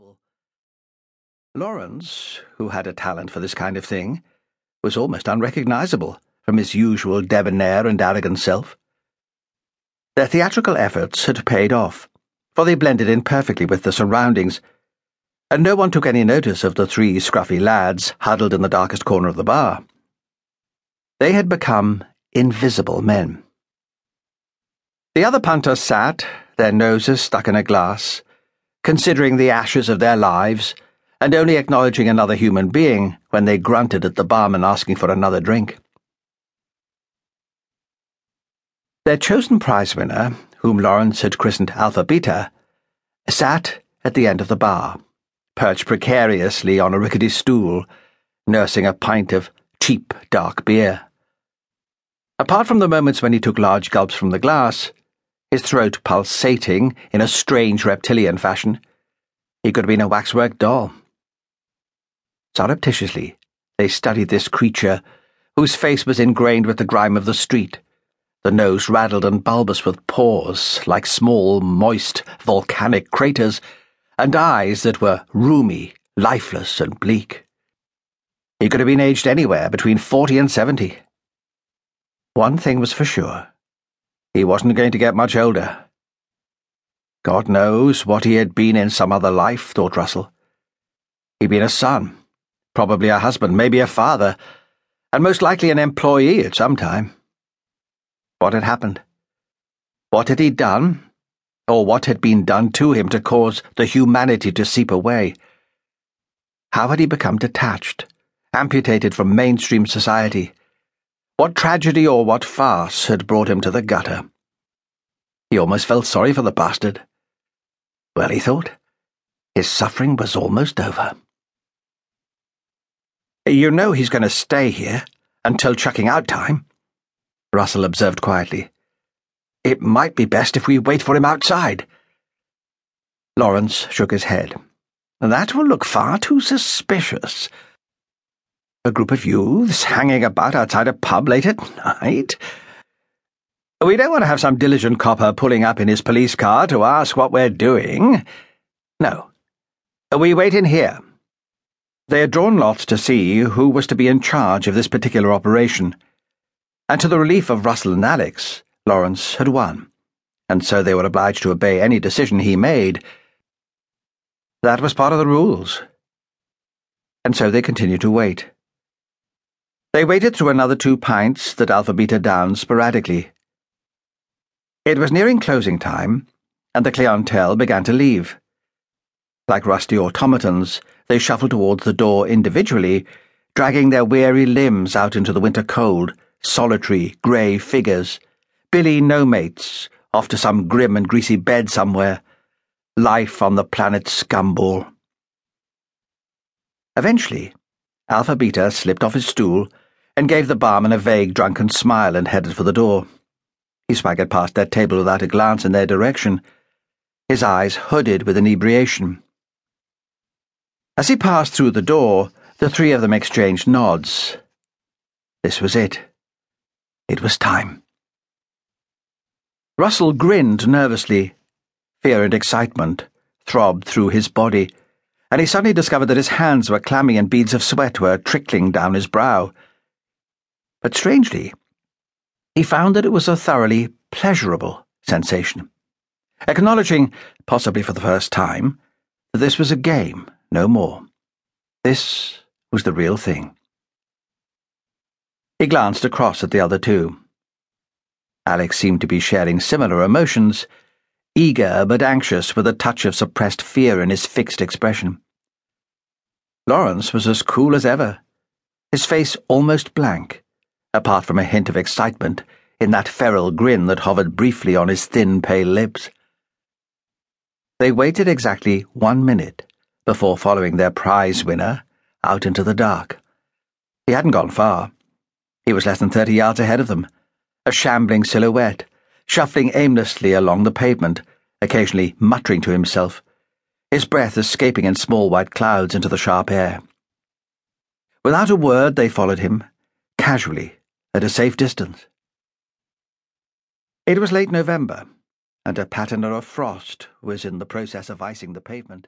trouble. Laurence, who had a talent for this kind of thing, was almost unrecognizable from his usual debonair and arrogant self. Their theatrical efforts had paid off, for they blended in perfectly with the surroundings, and no one took any notice of the three scruffy lads huddled in the darkest corner of the bar. They had become invisible men. The other punters sat, their noses stuck in a glass, considering the ashes of their lives, and only acknowledging another human being when they grunted at the barman asking for another drink. Their chosen prize winner, whom Laurence had christened Alpha Beta, sat at the end of the bar, perched precariously on a rickety stool, nursing a pint of cheap dark beer. Apart from the moments when he took large gulps from the glass, his throat pulsating in a strange reptilian fashion, he could have been a waxwork doll. Surreptitiously, they studied this creature, whose face was ingrained with the grime of the street the nose raddled and bulbous with pores like small, moist, volcanic craters, and eyes that were rheumy, lifeless, and bleak. He could have been aged anywhere between forty and seventy. One thing was for sure he wasn't going to get much older. God knows what he had been in some other life, thought Russell. He'd been a son, probably a husband, maybe a father, and most likely an employee at some time. What had happened? What had he done? Or what had been done to him to cause the humanity to seep away? How had he become detached, amputated from mainstream society? What tragedy or what farce had brought him to the gutter? He almost felt sorry for the bastard. Well, he thought, his suffering was almost over. You know he's going to stay here until chucking out time. Russell observed quietly. It might be best if we wait for him outside. Laurence shook his head. That will look far too suspicious. A group of youths hanging about outside a pub late at night? We don't want to have some diligent copper pulling up in his police car to ask what we're doing. No. We wait in here. They had drawn lots to see who was to be in charge of this particular operation and to the relief of Russell and Alex, Laurence had won, and so they were obliged to obey any decision he made. That was part of the rules. And so they continued to wait. They waited through another two pints that Alpha Beta downed sporadically. It was nearing closing time, and the clientele began to leave. Like rusty automatons, they shuffled towards the door individually, dragging their weary limbs out into the winter cold solitary, grey figures, Billy no mates, off to some grim and greasy bed somewhere, life on the planet Scumball. Eventually, Alpha Beta slipped off his stool and gave the barman a vague drunken smile and headed for the door. He swaggered past their table without a glance in their direction, his eyes hooded with inebriation. As he passed through the door, the three of them exchanged nods. This was it. It was time. Russell grinned nervously. Fear and excitement throbbed through his body, and he suddenly discovered that his hands were clammy and beads of sweat were trickling down his brow. But strangely, he found that it was a thoroughly pleasurable sensation, acknowledging, possibly for the first time, that this was a game, no more. This was the real thing. He glanced across at the other two. Alex seemed to be sharing similar emotions, eager but anxious with a touch of suppressed fear in his fixed expression. Laurence was as cool as ever, his face almost blank, apart from a hint of excitement in that feral grin that hovered briefly on his thin, pale lips. They waited exactly one minute before following their prize winner out into the dark. He hadn't gone far. He was less than thirty yards ahead of them, a shambling silhouette, shuffling aimlessly along the pavement, occasionally muttering to himself, his breath escaping in small white clouds into the sharp air. Without a word, they followed him, casually, at a safe distance. It was late November, and a patina of frost was in the process of icing the pavement.